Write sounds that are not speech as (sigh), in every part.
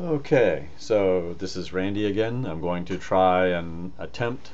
Okay, so this is Randy again. I'm going to try and attempt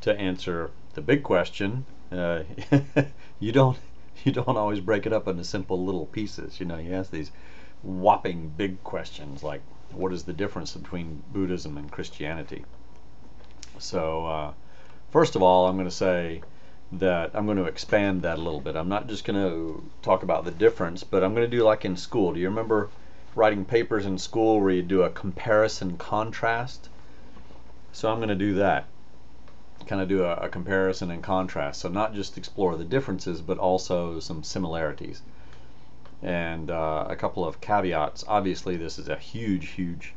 to answer the big question. Uh, (laughs) you don't you don't always break it up into simple little pieces. You know, you ask these whopping big questions like, what is the difference between Buddhism and Christianity? So, uh, first of all, I'm going to say that I'm going to expand that a little bit. I'm not just going to talk about the difference, but I'm going to do like in school. Do you remember? Writing papers in school where you do a comparison contrast. So I'm going to do that. Kind of do a, a, comparison and contrast. So not just explore the differences, but also some similarities. And uh, a couple of caveats. Obviously, this is a huge, huge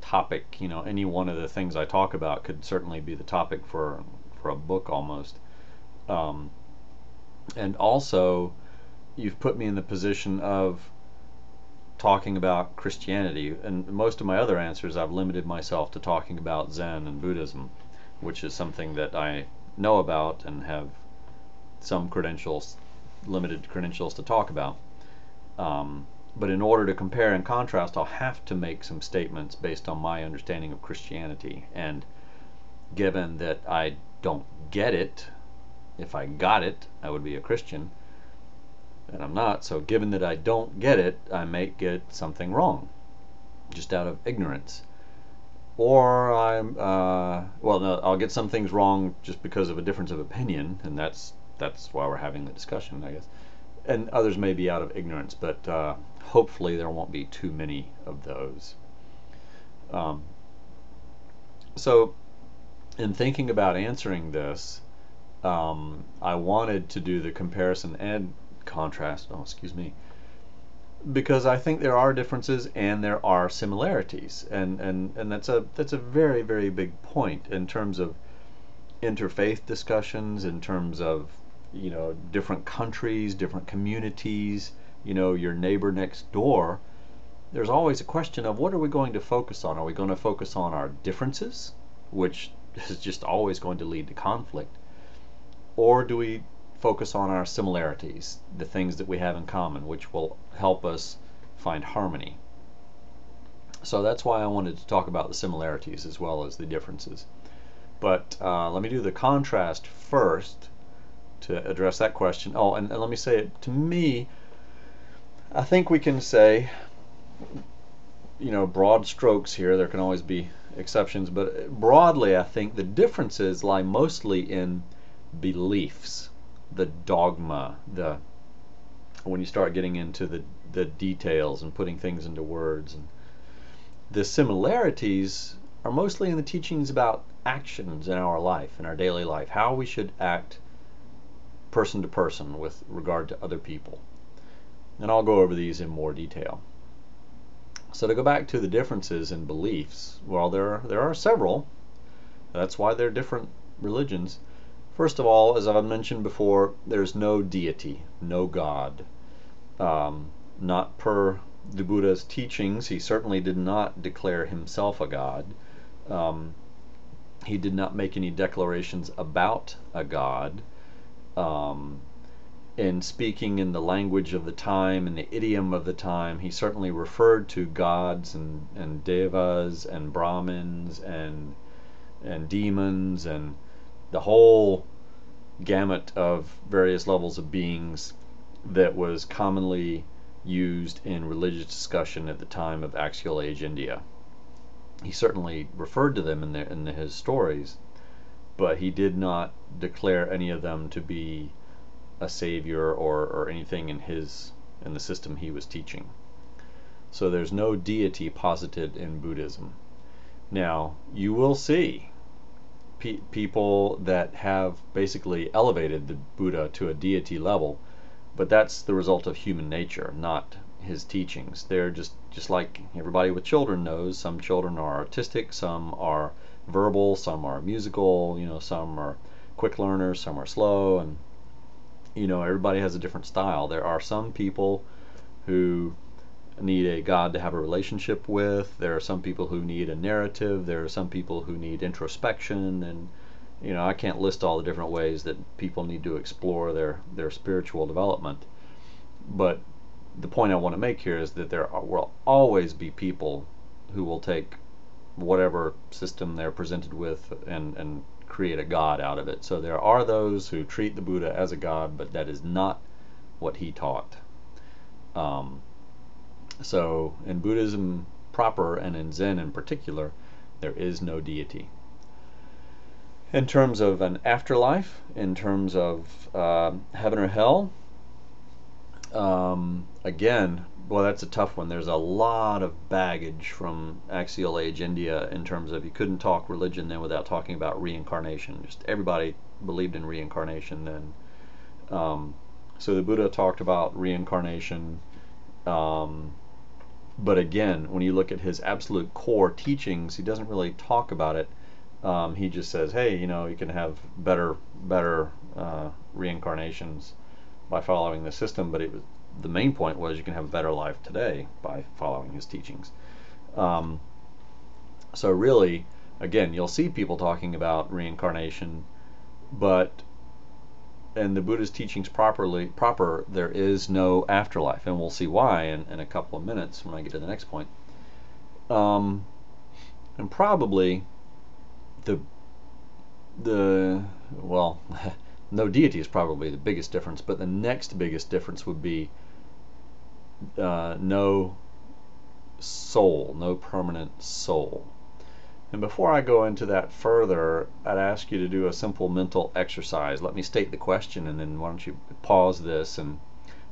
topic. You know, any one of the things I talk about could certainly be the topic for for a book almost. Um, and also, you've put me in the position of talking about Christianity. And most of my other answers, I've limited myself to talking about Zen and Buddhism, which is something that I know about and have some credentials, limited credentials to talk about. Um, but in order to compare and contrast, I'll have to make some statements based on my understanding of Christianity. And given that I don't get it, if I got it, I would be a Christian and I'm not. So given that I don't get it, I may get something wrong, just out of ignorance. Or I'm uh, well, no, I'll get some things wrong just because of a difference of opinion, and that's that's why we're having the discussion, I guess. And others may be out of ignorance, but uh, hopefully there won't be too many of those. Um, so, in thinking about answering this, um, I wanted to do the comparison and contrast. Oh, excuse me. Because I think there are differences and there are similarities, and and and that's a that's a very very big point in terms of interfaith discussions, in terms of you know different countries, different communities, you know your neighbor next door. There's always a question of what are we going to focus on? Are we going to focus on our differences, which (laughs) is just always going to lead to conflict, or do we focus on our similarities, the things that we have in common, which will help us find harmony. So that's why I wanted to talk about the similarities as well as the differences. But uh, let me do the contrast first to address that question. Oh, and, and let me say it to me, I think we can say, you know, broad strokes here. There can always be exceptions, but broadly, I think the differences lie mostly in beliefs the dogma, the when you start getting into the the details and putting things into words and the similarities are mostly in the teachings about actions in our life in our daily life how we should act person to person with regard to other people. And I'll go over these in more detail. So to go back to the differences in beliefs well there there are several. That's why they're different religions First of all, as I've mentioned before, there's no deity, no God. Um, not per the Buddha's teachings, he certainly did not declare himself a God. Um, he did not make any declarations about a God. Um, in speaking in the language of the time and the idiom of the time, he certainly referred to gods and, and devas and brahmins and and demons and the whole gamut of various levels of beings that was commonly used in religious discussion at the time of axial age India. He certainly referred to them in, the, in his stories, but he did not declare any of them to be a savior or, or anything in his in the system he was teaching. So there's no deity posited in Buddhism. Now, you will see pe- people that have basically elevated the Buddha to a deity level, but that's the result of human nature, not his teachings. They're just just like everybody with children knows. Some children are artistic, some are verbal, some are musical. You know, some are quick learners, some are slow, and you know everybody has a different style. There are some people who need a God to have a relationship with. There are some people who need a narrative. There are some people who need introspection, and you know I can't list all the different ways that people need to explore their their spiritual development. But the point I want to make here is that there are, will always be people who will take whatever system they're presented with and, and create a god out of it. So there are those who treat the Buddha as a god, but that is not what he taught. Um, so in Buddhism proper and in Zen in particular, there is no deity. In terms of an afterlife, in terms of uh, heaven or hell, um, again, well, that's a tough one. There's a lot of baggage from axial age India in terms of you couldn't talk religion then without talking about reincarnation. Just everybody believed in reincarnation then. Um, so the Buddha talked about reincarnation. Um, but again, when you look at his absolute core teachings, he doesn't really talk about it. Um, he just says, "Hey, you know, you can have better, better uh, reincarnations by following the system." But it was the main point was you can have a better life today by following his teachings. Um, so really, again, you'll see people talking about reincarnation, but in the Buddha's teachings properly proper, there is no afterlife, and we'll see why in, in a couple of minutes when I get to the next point. Um, and probably the the well, (laughs) no deity is probably the biggest difference, but the next biggest difference would be uh, no soul, no permanent soul. And before I go into that further, I'd ask you to do a simple mental exercise. Let me state the question, and then why don't you pause this and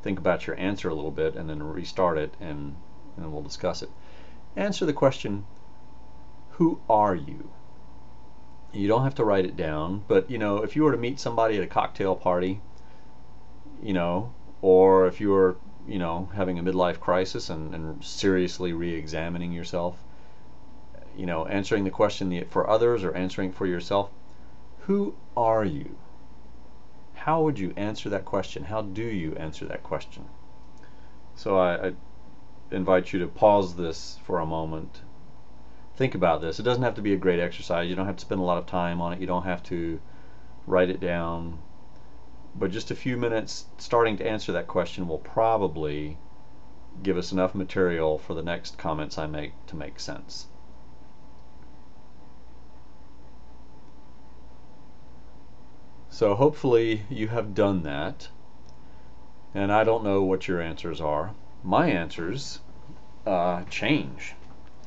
think about your answer a little bit, and then restart it, and, and we'll discuss it. Answer the question Who are you? You don't have to write it down, but you know, if you were to meet somebody at a cocktail party, you know, or if you were, you know, having a midlife crisis and, and seriously re examining yourself, you know, answering the question for others or answering for yourself, who are you? How would you answer that question? How do you answer that question? So I, I invite you to pause this for a moment. Think about this. It doesn't have to be a great exercise. You don't have to spend a lot of time on it. You don't have to write it down. But just a few minutes starting to answer that question will probably give us enough material for the next comments I make to make sense. So hopefully you have done that. And I don't know what your answers are. My answers uh, change.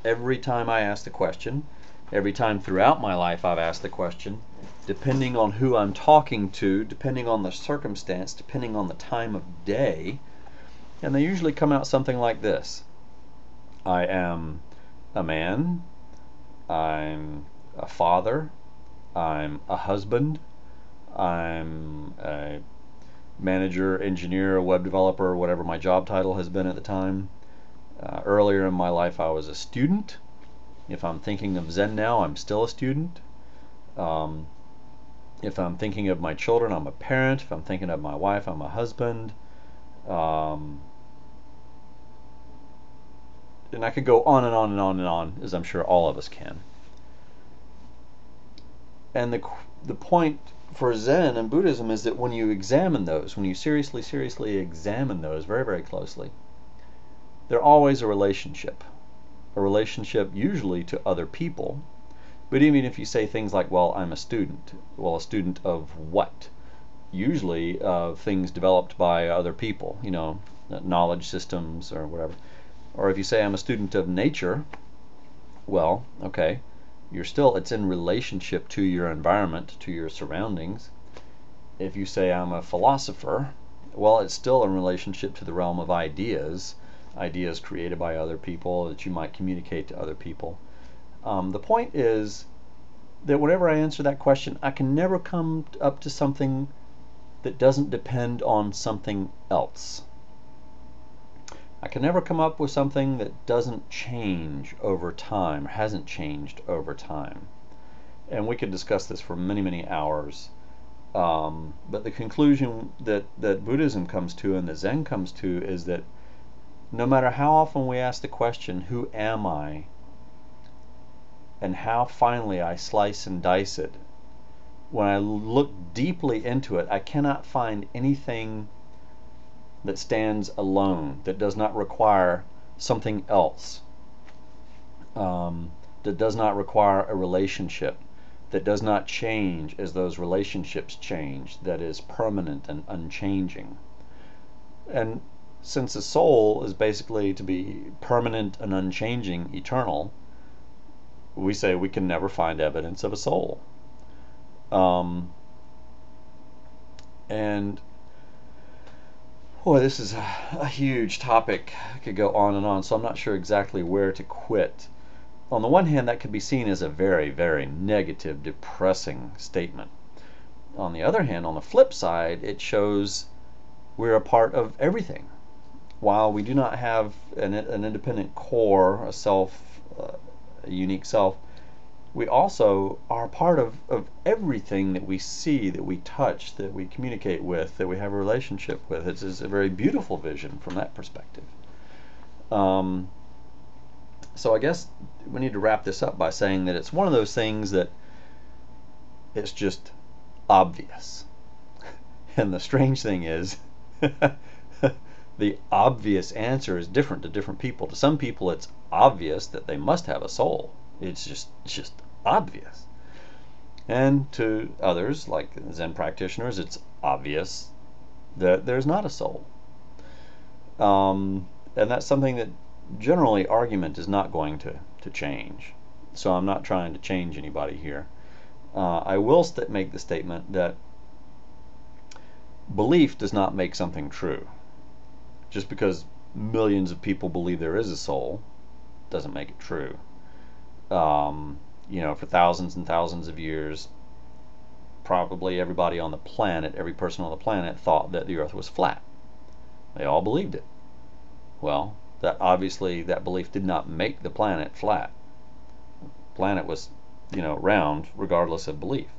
Every time I ask the question, every time throughout my life I've asked the question, depending on who I'm talking to, depending on the circumstance, depending on the time of day, and they usually come out something like this I am a man, I'm a father, I'm a husband, I'm a manager, engineer, web developer, whatever my job title has been at the time. Uh, earlier in my life, I was a student. If I'm thinking of Zen now, I'm still a student. Um, if I'm thinking of my children, I'm a parent. If I'm thinking of my wife, I'm a husband. Um, and I could go on and on and on and on, as I'm sure all of us can. And the the point for Zen and Buddhism is that when you examine those, when you seriously, seriously examine those very, very closely, they're always a relationship. A relationship usually to other people. But even if you say things like, well, I'm a student, well, a student of what? Usually of things developed by other people, you know, uh, knowledge systems or whatever. Or if you say I'm a student of nature, well, okay, you're still it's in relationship to your environment, to your surroundings. If you say I'm a philosopher, well, it's still in relationship to the realm of ideas, ideas created by other people that you might communicate to other people. Um, the point is that whenever I answer that question, I can never come up to something that doesn't depend on something else. I can never come up with something that doesn't change over time, hasn't changed over time. And we could discuss this for many, many hours. Um, but the conclusion that, that Buddhism comes to and that Zen comes to is that no matter how often we ask the question, Who am I? and how finely I slice and dice it, when I look deeply into it, I cannot find anything that stands alone, that does not require something else. um, that does not require a relationship, that does not change as those relationships change, that is permanent and unchanging. And since the soul is basically to be permanent and unchanging, eternal, we say we can never find evidence of a soul. Um, and boy, this is a, a, huge topic. I could go on and on, so I'm not sure exactly where to quit. On the one hand, that could be seen as a very, very negative, depressing statement. On the other hand, on the flip side, it shows we're a part of everything. While we do not have an, an independent core, a self, uh, a unique self, we also are part of, of everything that we see, that we touch, that we communicate with, that we have a relationship with. It's, it's a very beautiful vision from that perspective. Um, so I guess we need to wrap this up by saying that it's one of those things that it's just obvious. (laughs) And the strange thing is, (laughs) the obvious answer is different to different people. To some people, it's obvious that they must have a soul. It's just, it's just obvious. And to others, like Zen practitioners, it's obvious that there's not a soul. Um, and that's something that generally argument is not going to, to change. So I'm not trying to change anybody here. Uh, I will st- make the statement that belief does not make something true. Just because millions of people believe there is a soul doesn't make it true. Um, you know, for thousands and thousands of years, probably everybody on the planet, every person on the planet thought that the earth was flat. They all believed it. Well, that obviously that belief did not make the planet flat. The planet was, you know, round regardless of belief.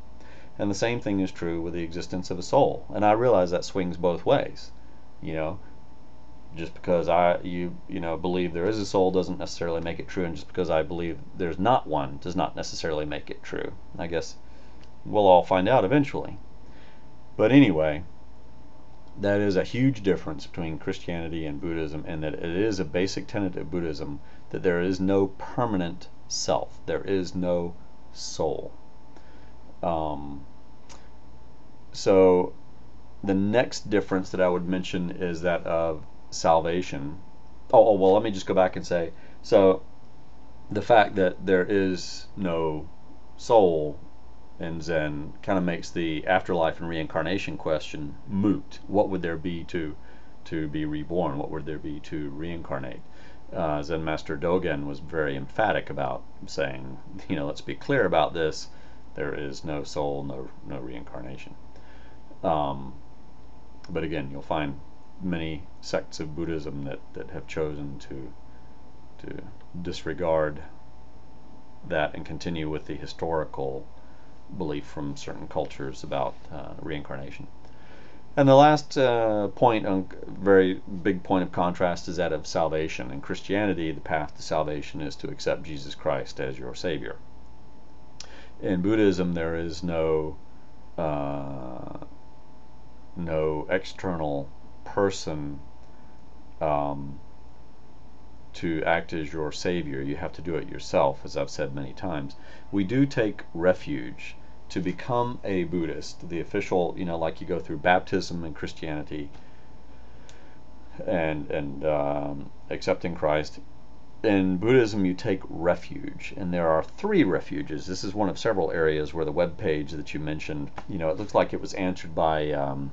And the same thing is true with the existence of a soul. And I realize that swings both ways. You know, just because I you you know believe there is a soul doesn't necessarily make it true, and just because I believe there's not one does not necessarily make it true. I guess we'll all find out eventually. But anyway, that is a huge difference between Christianity and Buddhism, and that it is a basic tenet of Buddhism that there is no permanent self, there is no soul. Um, so the next difference that I would mention is that of salvation. Oh, oh, well, let me just go back and say so the fact that there is no soul in Zen kind of makes the afterlife and reincarnation question moot. What would there be to to be reborn? What would there be to reincarnate? Uh, Zen Master Dogen was very emphatic about saying, you know, let's be clear about this. There is no soul, no no reincarnation. Um, but again, you'll find many sects of Buddhism that, that have chosen to to disregard that and continue with the historical belief from certain cultures about uh, reincarnation. And the last uh, point, a very big point of contrast, is that of salvation. In Christianity, the path to salvation is to accept Jesus Christ as your Savior. In Buddhism, there is no uh, no external person um, to act as your savior. You have to do it yourself, as I've said many times. We do take refuge to become a Buddhist. The official, you know, like you go through baptism in Christianity and and um, accepting Christ. In Buddhism, you take refuge, and there are three refuges. This is one of several areas where the web page that you mentioned, you know, it looks like it was answered by um,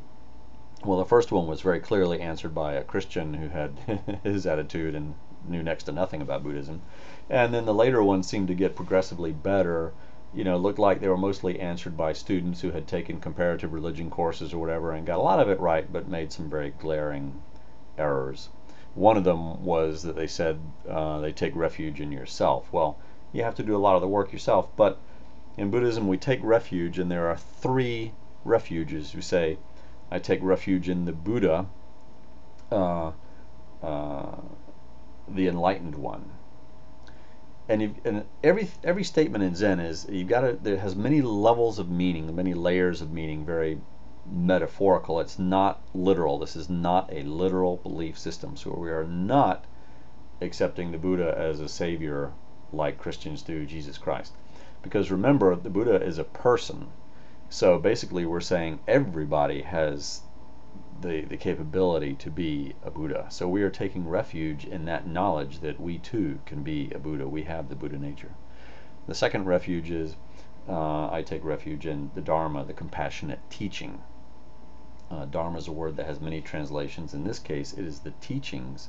well, the first one was very clearly answered by a Christian who had (laughs) his attitude and knew next to nothing about Buddhism. And then the later ones seemed to get progressively better. You know, looked like they were mostly answered by students who had taken comparative religion courses or whatever and got a lot of it right, but made some very glaring errors. One of them was that they said uh, they take refuge in yourself. Well, you have to do a lot of the work yourself, but in Buddhism we take refuge, and there are three refuges. You say, I take refuge in the Buddha, uh, uh, the enlightened one. And, and every every statement in Zen is you've got to there has many levels of meaning, many layers of meaning, very metaphorical. It's not literal. This is not a literal belief system. So we are not accepting the Buddha as a savior like Christians do Jesus Christ. Because remember, the Buddha is a person. So basically, we're saying everybody has the, the capability to be a Buddha. So we are taking refuge in that knowledge that we too can be a Buddha. We have the Buddha nature. The second refuge is uh, I take refuge in the Dharma, the compassionate teaching. Uh, Dharma is a word that has many translations. In this case, it is the teachings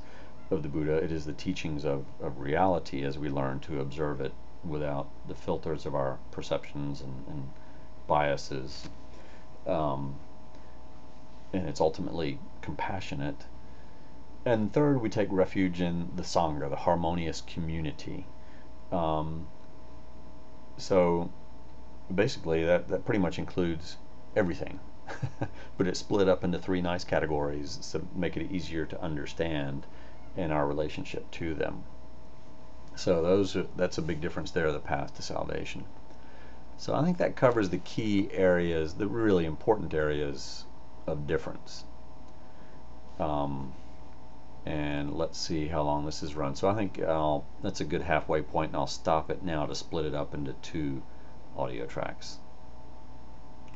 of the Buddha. It is the teachings of, of reality as we learn to observe it without the filters of our perceptions and, and biases. Um, and it's ultimately compassionate. And third, we take refuge in the Sangha, the harmonious community. Um, so basically, that, that pretty much includes everything. (laughs) but it's split up into three nice categories to make it easier to understand in our relationship to them. So those are, that's a big difference there, the path to salvation. So I think that covers the key areas, the really important areas of difference. Um, and let's see how long this is run. So I think I'll, that's a good halfway point, and I'll stop it now to split it up into two audio tracks.